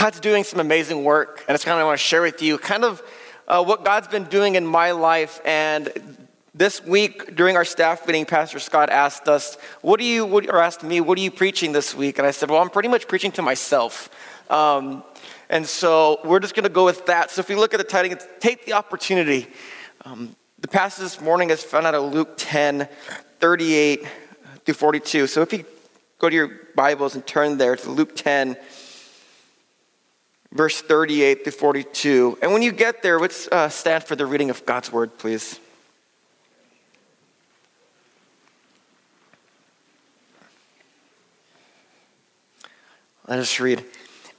God's doing some amazing work, and it's kind of I want to share with you kind of uh, what God's been doing in my life. And this week during our staff meeting, Pastor Scott asked us, "What do you?" What, or asked me, "What are you preaching this week?" And I said, "Well, I'm pretty much preaching to myself." Um, and so we're just going to go with that. So if you look at the title, it's "Take the Opportunity." Um, the passage this morning is found out of Luke 10, 38 through 42. So if you go to your Bibles and turn there to Luke 10 verse 38 to 42. And when you get there, let's uh, stand for the reading of God's word, please. Let us read.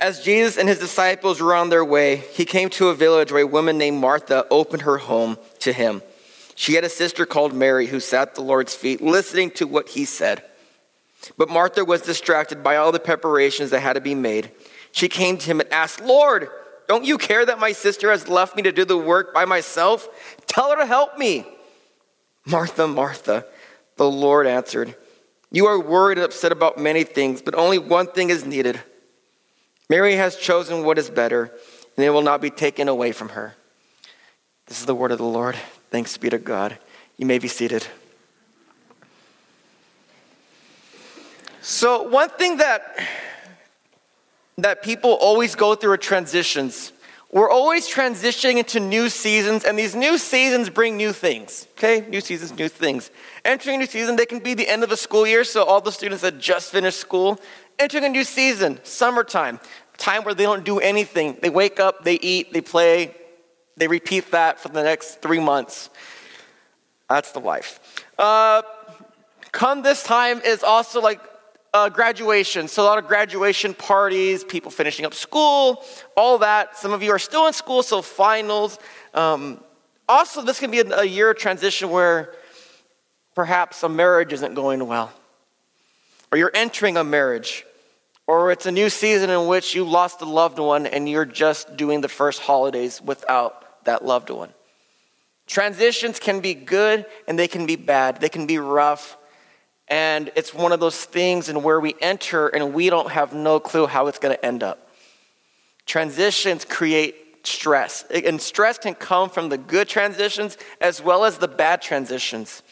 As Jesus and his disciples were on their way, he came to a village where a woman named Martha opened her home to him. She had a sister called Mary who sat at the Lord's feet, listening to what he said. But Martha was distracted by all the preparations that had to be made. She came to him and asked, Lord, don't you care that my sister has left me to do the work by myself? Tell her to help me. Martha, Martha, the Lord answered, You are worried and upset about many things, but only one thing is needed. Mary has chosen what is better, and it will not be taken away from her. This is the word of the Lord. Thanks be to God. You may be seated. So, one thing that that people always go through transitions. We're always transitioning into new seasons, and these new seasons bring new things. Okay? New seasons, new things. Entering a new season, they can be the end of a school year, so all the students that just finished school. Entering a new season, summertime, time where they don't do anything. They wake up, they eat, they play, they repeat that for the next three months. That's the life. Uh, come this time is also like uh, graduation. So, a lot of graduation parties, people finishing up school, all that. Some of you are still in school, so finals. Um, also, this can be a, a year of transition where perhaps a marriage isn't going well, or you're entering a marriage, or it's a new season in which you lost a loved one and you're just doing the first holidays without that loved one. Transitions can be good and they can be bad, they can be rough. And it's one of those things in where we enter and we don't have no clue how it's going to end up. Transitions create stress, and stress can come from the good transitions as well as the bad transitions.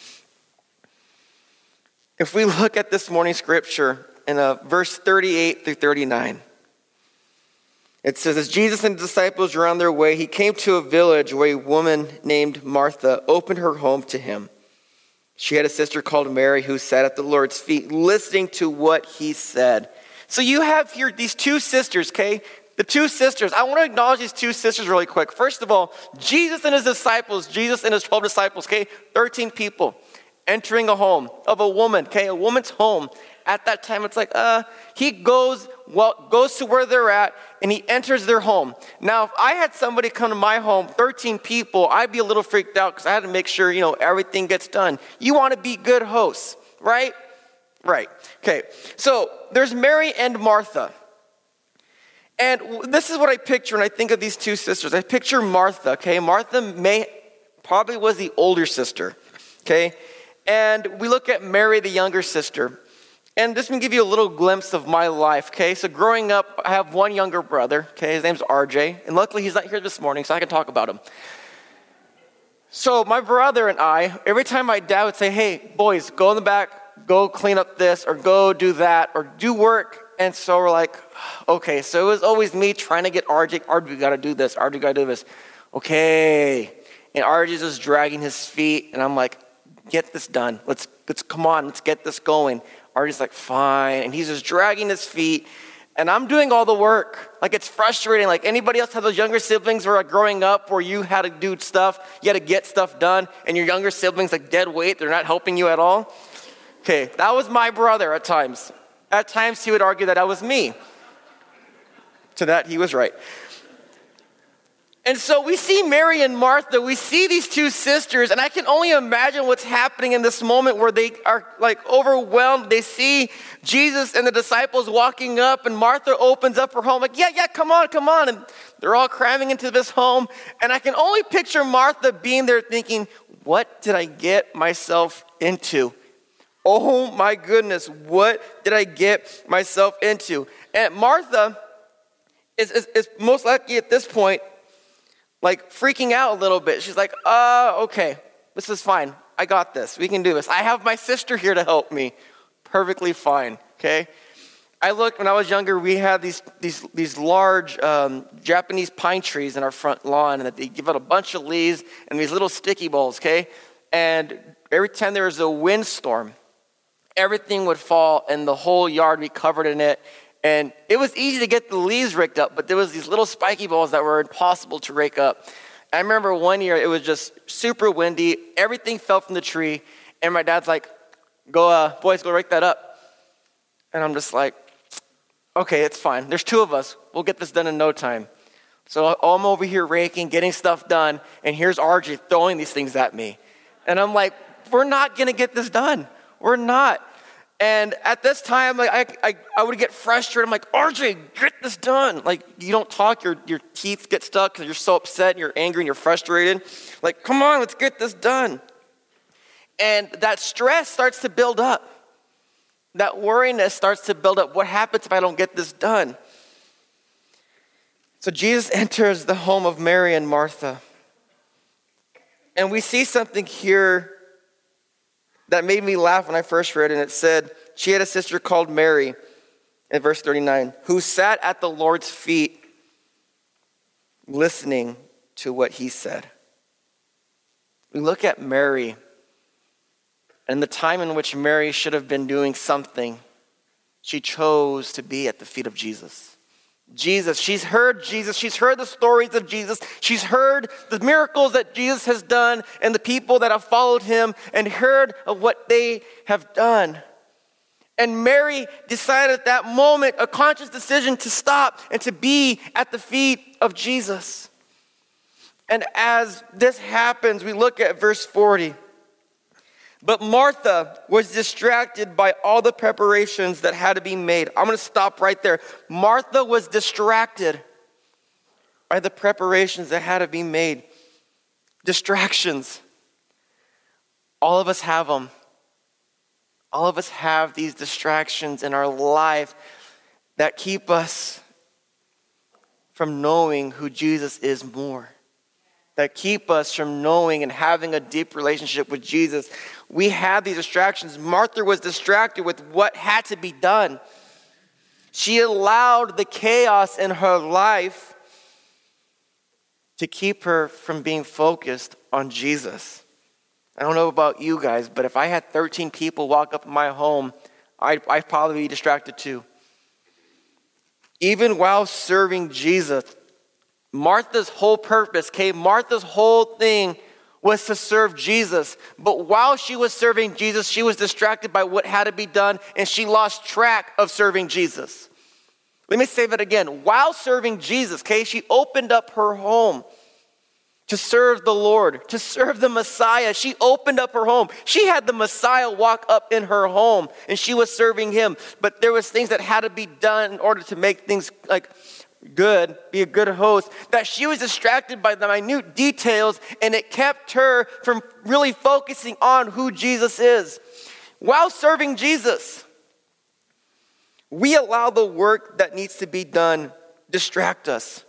If we look at this morning scripture in uh, verse 38 through 39, it says, As Jesus and the disciples were on their way, he came to a village where a woman named Martha opened her home to him. She had a sister called Mary who sat at the Lord's feet listening to what he said. So you have here these two sisters, okay? The two sisters. I want to acknowledge these two sisters really quick. First of all, Jesus and his disciples, Jesus and his 12 disciples, okay? 13 people entering a home of a woman, okay? A woman's home. At that time, it's like, uh, he goes, well, goes to where they're at and he enters their home. Now, if I had somebody come to my home, 13 people, I'd be a little freaked out because I had to make sure, you know, everything gets done. You want to be good hosts, right? Right. Okay. So there's Mary and Martha. And this is what I picture when I think of these two sisters. I picture Martha, okay? Martha may probably was the older sister, okay? And we look at Mary, the younger sister. And this can give you a little glimpse of my life, okay? So growing up, I have one younger brother, okay? His name's RJ. And luckily, he's not here this morning, so I can talk about him. So my brother and I, every time my dad would say, hey, boys, go in the back, go clean up this, or go do that, or do work. And so we're like, okay. So it was always me trying to get RJ, RJ, we gotta do this, RJ, gotta do this. Okay. And RJ's just dragging his feet, and I'm like, get this done. Let's, let's come on, let's get this going. RJ's like, fine. And he's just dragging his feet. And I'm doing all the work. Like it's frustrating. Like anybody else have those younger siblings who are like growing up where you had to do stuff, you had to get stuff done, and your younger siblings like dead weight, they're not helping you at all. Okay, that was my brother at times. At times he would argue that that was me. To that he was right. And so we see Mary and Martha, we see these two sisters, and I can only imagine what's happening in this moment where they are like overwhelmed. They see Jesus and the disciples walking up, and Martha opens up her home, like, yeah, yeah, come on, come on. And they're all cramming into this home. And I can only picture Martha being there thinking, what did I get myself into? Oh my goodness, what did I get myself into? And Martha, is, is, is most likely at this point like freaking out a little bit. She's like, uh, okay, this is fine. I got this. We can do this. I have my sister here to help me. Perfectly fine, okay? I looked when I was younger, we had these, these, these large um, Japanese pine trees in our front lawn, and they give out a bunch of leaves and these little sticky balls, okay? And every time there was a windstorm, everything would fall and the whole yard would be covered in it. And it was easy to get the leaves raked up, but there was these little spiky balls that were impossible to rake up. I remember one year it was just super windy, everything fell from the tree, and my dad's like, "Go, uh, boys, go rake that up." And I'm just like, "Okay, it's fine. There's two of us. We'll get this done in no time." So I'm over here raking, getting stuff done, and here's RJ throwing these things at me, and I'm like, "We're not gonna get this done. We're not." And at this time, like I, I, I would get frustrated. I'm like, RJ, get this done. Like you don't talk, your, your teeth get stuck because you're so upset and you're angry and you're frustrated. Like, come on, let's get this done. And that stress starts to build up. That worriness starts to build up. What happens if I don't get this done? So Jesus enters the home of Mary and Martha. And we see something here that made me laugh when I first read it. And it said, She had a sister called Mary, in verse 39, who sat at the Lord's feet listening to what he said. We look at Mary and the time in which Mary should have been doing something, she chose to be at the feet of Jesus. Jesus. She's heard Jesus. She's heard the stories of Jesus. She's heard the miracles that Jesus has done and the people that have followed him and heard of what they have done. And Mary decided at that moment a conscious decision to stop and to be at the feet of Jesus. And as this happens, we look at verse 40. But Martha was distracted by all the preparations that had to be made. I'm going to stop right there. Martha was distracted by the preparations that had to be made. Distractions. All of us have them. All of us have these distractions in our life that keep us from knowing who Jesus is more that keep us from knowing and having a deep relationship with Jesus. We have these distractions. Martha was distracted with what had to be done. She allowed the chaos in her life to keep her from being focused on Jesus. I don't know about you guys, but if I had 13 people walk up in my home, I'd, I'd probably be distracted too. Even while serving Jesus, Martha's whole purpose, okay, Martha's whole thing was to serve Jesus. But while she was serving Jesus, she was distracted by what had to be done and she lost track of serving Jesus. Let me say that again. While serving Jesus, okay, she opened up her home to serve the Lord, to serve the Messiah. She opened up her home. She had the Messiah walk up in her home and she was serving him. But there was things that had to be done in order to make things like good, be a good host, that she was distracted by the minute details and it kept her from really focusing on who Jesus is. While serving Jesus, we allow the work that needs to be done distract us.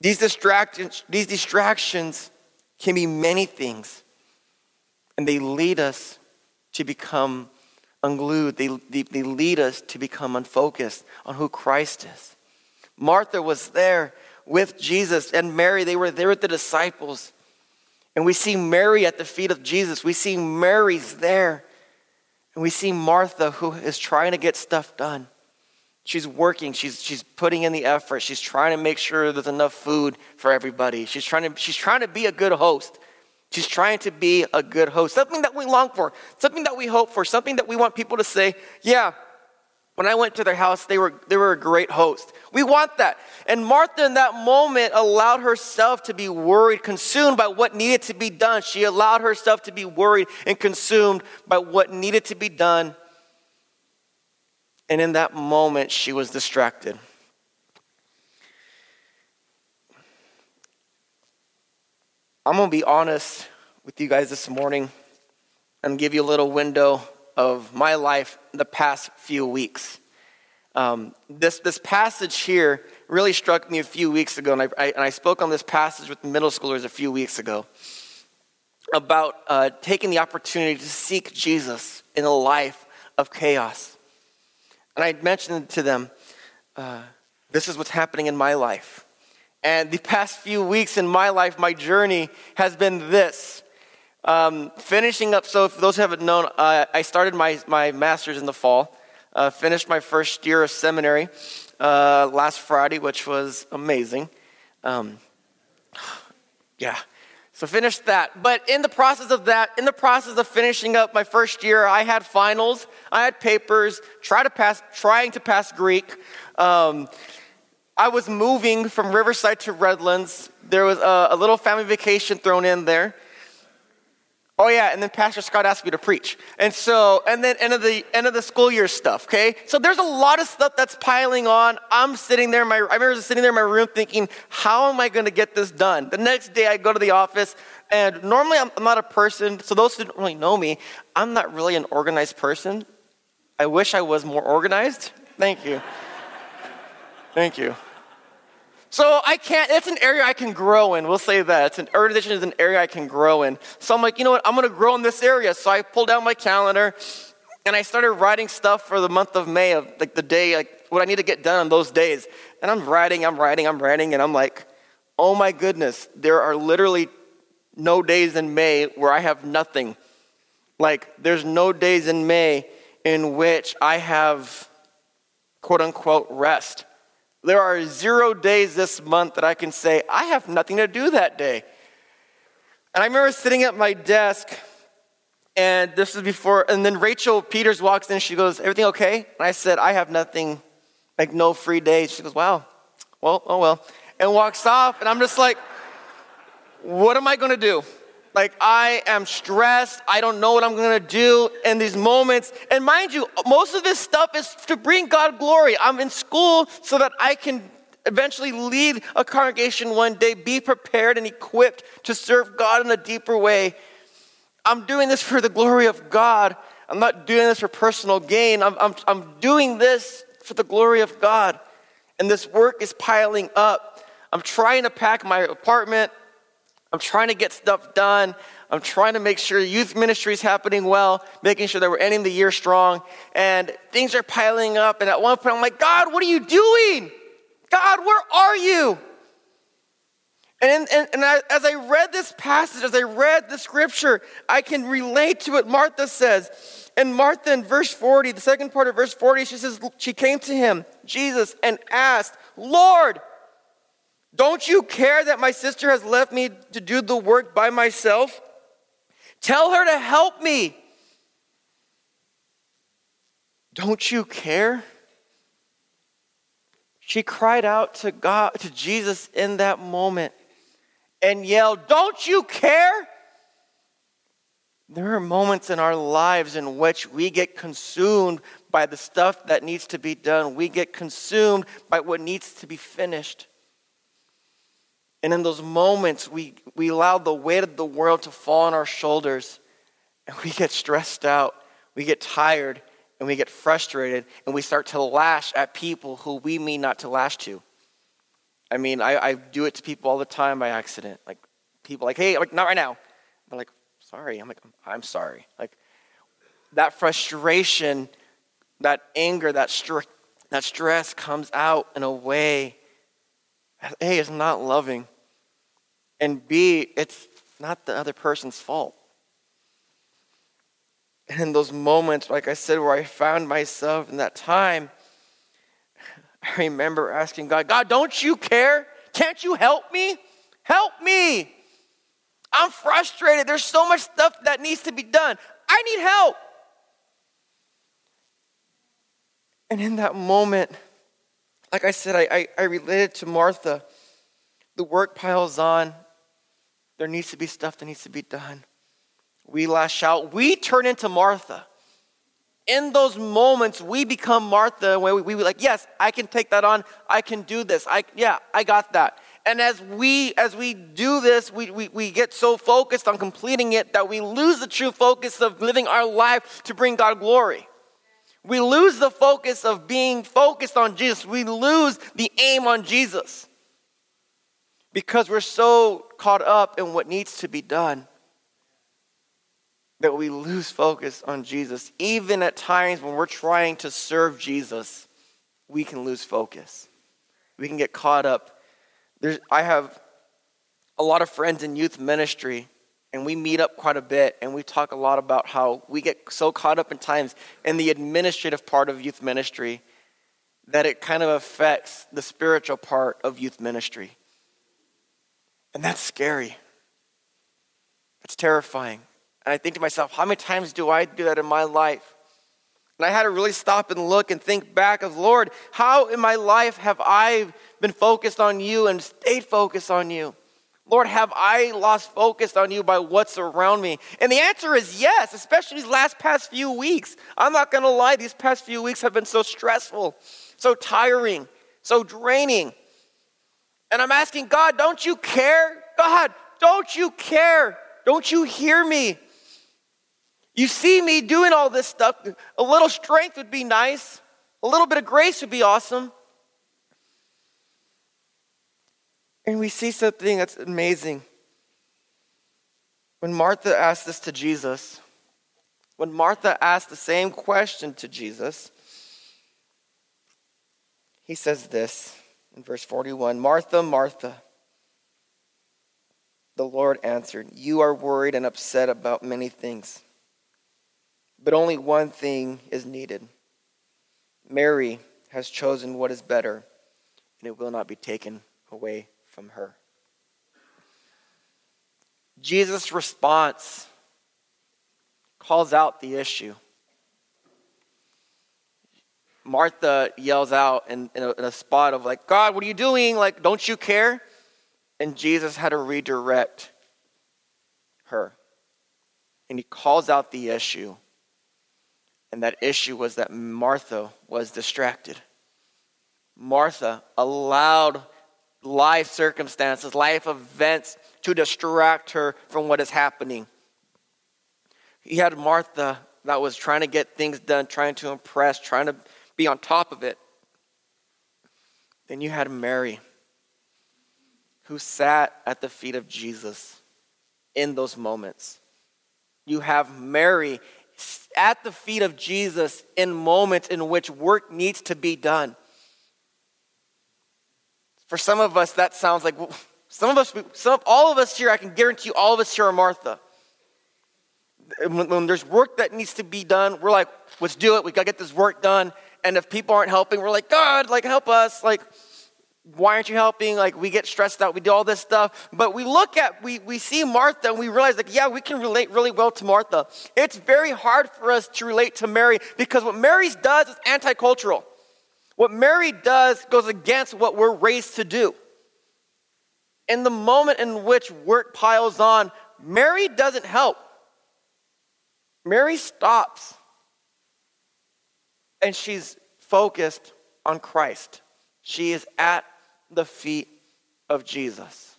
These distractions, these distractions can be many things, and they lead us to become unglued. They, they, they lead us to become unfocused on who Christ is. Martha was there with Jesus, and Mary, they were there with the disciples. And we see Mary at the feet of Jesus. We see Mary's there. And we see Martha who is trying to get stuff done. She's working, she's, she's putting in the effort, she's trying to make sure there's enough food for everybody. She's trying, to, she's trying to be a good host. She's trying to be a good host, something that we long for, something that we hope for, something that we want people to say, yeah, when I went to their house, they were, they were a great host. We want that. And Martha, in that moment, allowed herself to be worried, consumed by what needed to be done. She allowed herself to be worried and consumed by what needed to be done. And in that moment, she was distracted. I'm going to be honest with you guys this morning and give you a little window of my life the past few weeks. Um, this, this passage here really struck me a few weeks ago, and I, I, and I spoke on this passage with middle schoolers a few weeks ago about uh, taking the opportunity to seek Jesus in a life of chaos. And I mentioned to them, uh, this is what's happening in my life. And the past few weeks in my life, my journey has been this. Um, finishing up, so for those who haven't known, uh, I started my, my master's in the fall, uh, finished my first year of seminary uh, last Friday, which was amazing. Um, yeah, so finished that. But in the process of that, in the process of finishing up my first year, I had finals, I had papers, try to pass, trying to pass Greek. Um, I was moving from Riverside to Redlands. There was a, a little family vacation thrown in there. Oh yeah, and then Pastor Scott asked me to preach. And so, and then end of the end of the school year stuff, okay? So there's a lot of stuff that's piling on. I'm sitting there, my I remember sitting there in my room thinking, how am I gonna get this done? The next day I go to the office, and normally I'm, I'm not a person, so those who don't really know me, I'm not really an organized person. I wish I was more organized. Thank you. Thank you. So I can't, it's an area I can grow in. We'll say that. It's an organization is an area I can grow in. So I'm like, you know what? I'm going to grow in this area. So I pulled out my calendar and I started writing stuff for the month of May of like the day, like what I need to get done on those days. And I'm writing, I'm writing, I'm writing, and I'm like, oh my goodness, there are literally no days in May where I have nothing. Like, there's no days in May in which I have quote unquote rest. There are zero days this month that I can say, I have nothing to do that day. And I remember sitting at my desk, and this is before, and then Rachel Peters walks in, she goes, Everything okay? And I said, I have nothing, like no free days. She goes, Wow, well, oh well. And walks off, and I'm just like, What am I gonna do? Like, I am stressed. I don't know what I'm gonna do in these moments. And mind you, most of this stuff is to bring God glory. I'm in school so that I can eventually lead a congregation one day, be prepared and equipped to serve God in a deeper way. I'm doing this for the glory of God. I'm not doing this for personal gain. I'm, I'm, I'm doing this for the glory of God. And this work is piling up. I'm trying to pack my apartment. I'm trying to get stuff done. I'm trying to make sure youth ministry is happening well, making sure that we're ending the year strong. And things are piling up. And at one point, I'm like, God, what are you doing? God, where are you? And, and, and I, as I read this passage, as I read the scripture, I can relate to what Martha says. And Martha in verse 40, the second part of verse 40, she says, She came to him, Jesus, and asked, Lord, don't you care that my sister has left me to do the work by myself? Tell her to help me. Don't you care? She cried out to God, to Jesus in that moment and yelled, Don't you care? There are moments in our lives in which we get consumed by the stuff that needs to be done. We get consumed by what needs to be finished. And in those moments, we, we allow the weight of the world to fall on our shoulders, and we get stressed out, we get tired, and we get frustrated, and we start to lash at people who we mean not to lash to. I mean, I, I do it to people all the time by accident. Like, people like, hey, like, not right now. I'm like, sorry. I'm like, I'm sorry. Like, that frustration, that anger, that, str- that stress comes out in a way, A, is not loving and B, it's not the other person's fault. And in those moments, like I said, where I found myself in that time, I remember asking God, God, don't you care? Can't you help me? Help me. I'm frustrated. There's so much stuff that needs to be done. I need help. And in that moment, like I said, I, I, I related to Martha. The work piles on. There needs to be stuff that needs to be done. We lash out. We turn into Martha. In those moments, we become Martha where we, we, we like, yes, I can take that on. I can do this. I, yeah, I got that. And as we as we do this, we, we, we get so focused on completing it that we lose the true focus of living our life to bring God glory. We lose the focus of being focused on Jesus. We lose the aim on Jesus because we're so caught up in what needs to be done that we lose focus on Jesus. Even at times when we're trying to serve Jesus, we can lose focus. We can get caught up. There's, I have a lot of friends in youth ministry, and we meet up quite a bit, and we talk a lot about how we get so caught up in times in the administrative part of youth ministry that it kind of affects the spiritual part of youth ministry. And that's scary. It's terrifying. And I think to myself, how many times do I do that in my life? And I had to really stop and look and think back of, Lord, how in my life have I been focused on you and stayed focused on you? Lord, have I lost focus on you by what's around me? And the answer is yes, especially these last past few weeks. I'm not going to lie, these past few weeks have been so stressful, so tiring, so draining. And I'm asking God, don't you care? God, don't you care? Don't you hear me? You see me doing all this stuff. A little strength would be nice, a little bit of grace would be awesome. And we see something that's amazing. When Martha asked this to Jesus, when Martha asked the same question to Jesus, he says this in verse 41 Martha, Martha, the Lord answered, You are worried and upset about many things but only one thing is needed. Mary has chosen what is better, and it will not be taken away from her. Jesus' response calls out the issue. Martha yells out in, in, a, in, a, spot of, like, God, what are you doing? Like, don't you care? And Jesus had to redirect her. And he calls out the issue and that issue was that Martha was distracted. Martha allowed life circumstances, life events to distract her from what is happening. He had Martha that was trying to get things done, trying to impress, trying to be on top of it. Then you had Mary, who sat at the feet of Jesus in those moments. You have Mary at the feet of Jesus in moments in which work needs to be done. For some of us, that sounds like some of us, some, all of us here, I can guarantee you, all of us here are Martha. When, when there's work that needs to be done, we're like, let's do it. We gotta get this work done. And if people aren't helping, we're like, God, like help us. Like, why aren't you helping? Like, we get stressed out, we do all this stuff. But we look at, we, we see Martha and we realize, like, yeah, we can relate really well to Martha. It's very hard for us to relate to Mary because what Mary does is anti cultural. What Mary does goes against what we're raised to do. In the moment in which work piles on, Mary doesn't help. Mary stops and she's focused on Christ. She is at the feet of Jesus.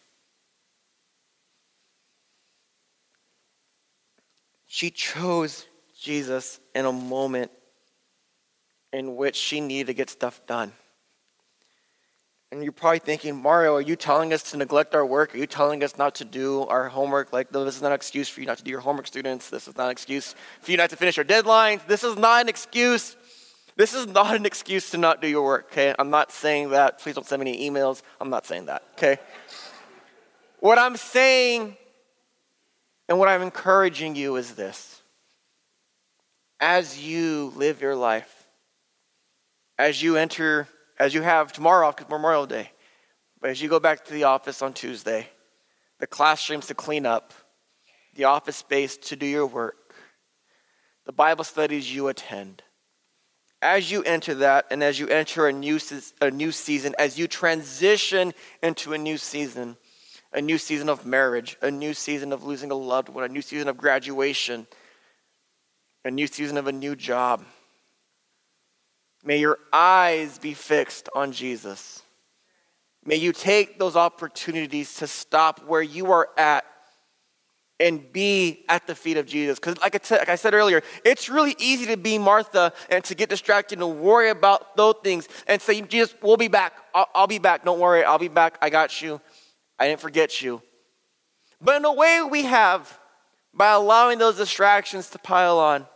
She chose Jesus in a moment in which she needed to get stuff done. And you're probably thinking, Mario, are you telling us to neglect our work? Are you telling us not to do our homework? Like, this is not an excuse for you not to do your homework, students. This is not an excuse for you not to finish your deadlines. This is not an excuse this is not an excuse to not do your work, okay? I'm not saying that. Please don't send me any emails. I'm not saying that, okay? what I'm saying and what I'm encouraging you is this. As you live your life, as you enter, as you have tomorrow off Memorial Day, but as you go back to the office on Tuesday, the classrooms to clean up, the office space to do your work, the Bible studies you attend, as you enter that and as you enter a new, a new season, as you transition into a new season, a new season of marriage, a new season of losing a loved one, a new season of graduation, a new season of a new job, may your eyes be fixed on Jesus. May you take those opportunities to stop where you are at and be at the feet of Jesus. Because, like, like, I said earlier, it's really easy to be Martha and to get distracted and worry about those things and say, Jesus, we'll be back. I'll, I'll be back. Don't worry. I'll be back. I got you. I didn't forget you. But in a way, we have by allowing those distractions to pile on.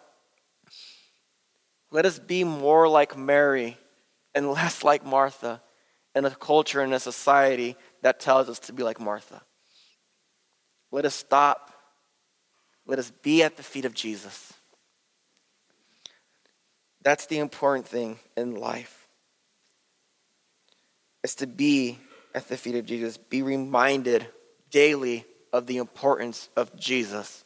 Let us be more like Mary and less like Martha in a culture and a society that tells us to be like Martha. Let us stop. Let us be at the feet of Jesus. That's the important thing in life. Is to be at the feet of Jesus, be reminded daily of the importance of Jesus.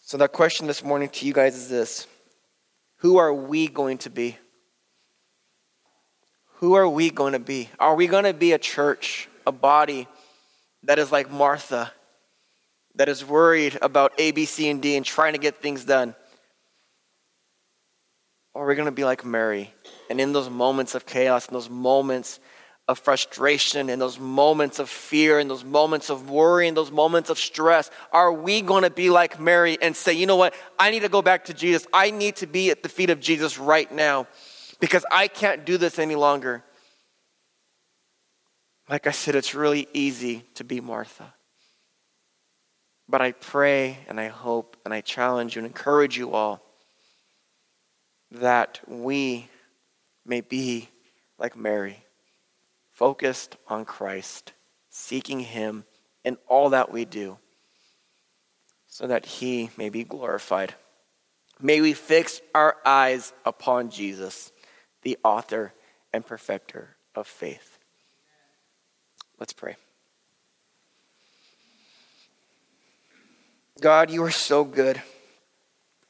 So, that question this morning to you guys is this Who are we going to be? Who are we going to be? Are we going to be a church, a body that is like Martha, that is worried about A, B, C, and D and trying to get things done? Or are we going to be like Mary? And in those moments of chaos, in those moments of frustration, in those moments of fear, in those moments of worry, in those moments of stress, are we going to be like Mary and say, you know what? I need to go back to Jesus. I need to be at the feet of Jesus right now because I can't do this any longer. Like I said, it's really easy to be Martha. But I pray and I hope and I challenge you and encourage you all that we may be like Mary, focused on Christ, seeking Him in all that we do, so that He may be glorified. May we fix our eyes upon Jesus the author and perfecter of faith. Let's pray. God, you are so good.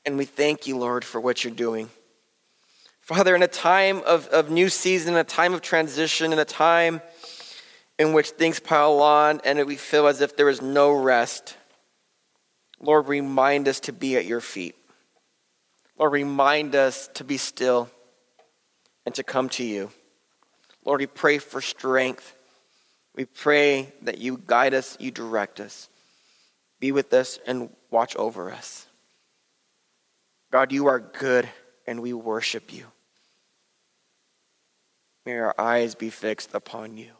And we thank you, Lord, for what you're doing. Father, in a time of, of new season, a time of transition, in a time in which things pile on and we feel as if there is no rest, Lord, remind us to be at your feet. Lord, remind us to be still and to come to you. Lord, we pray for strength. We pray that you guide us, you direct us. Be with us and watch over us. God, you are good and we worship you. May our eyes be fixed upon you.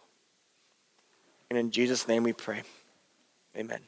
And in Jesus' name we pray. Amen.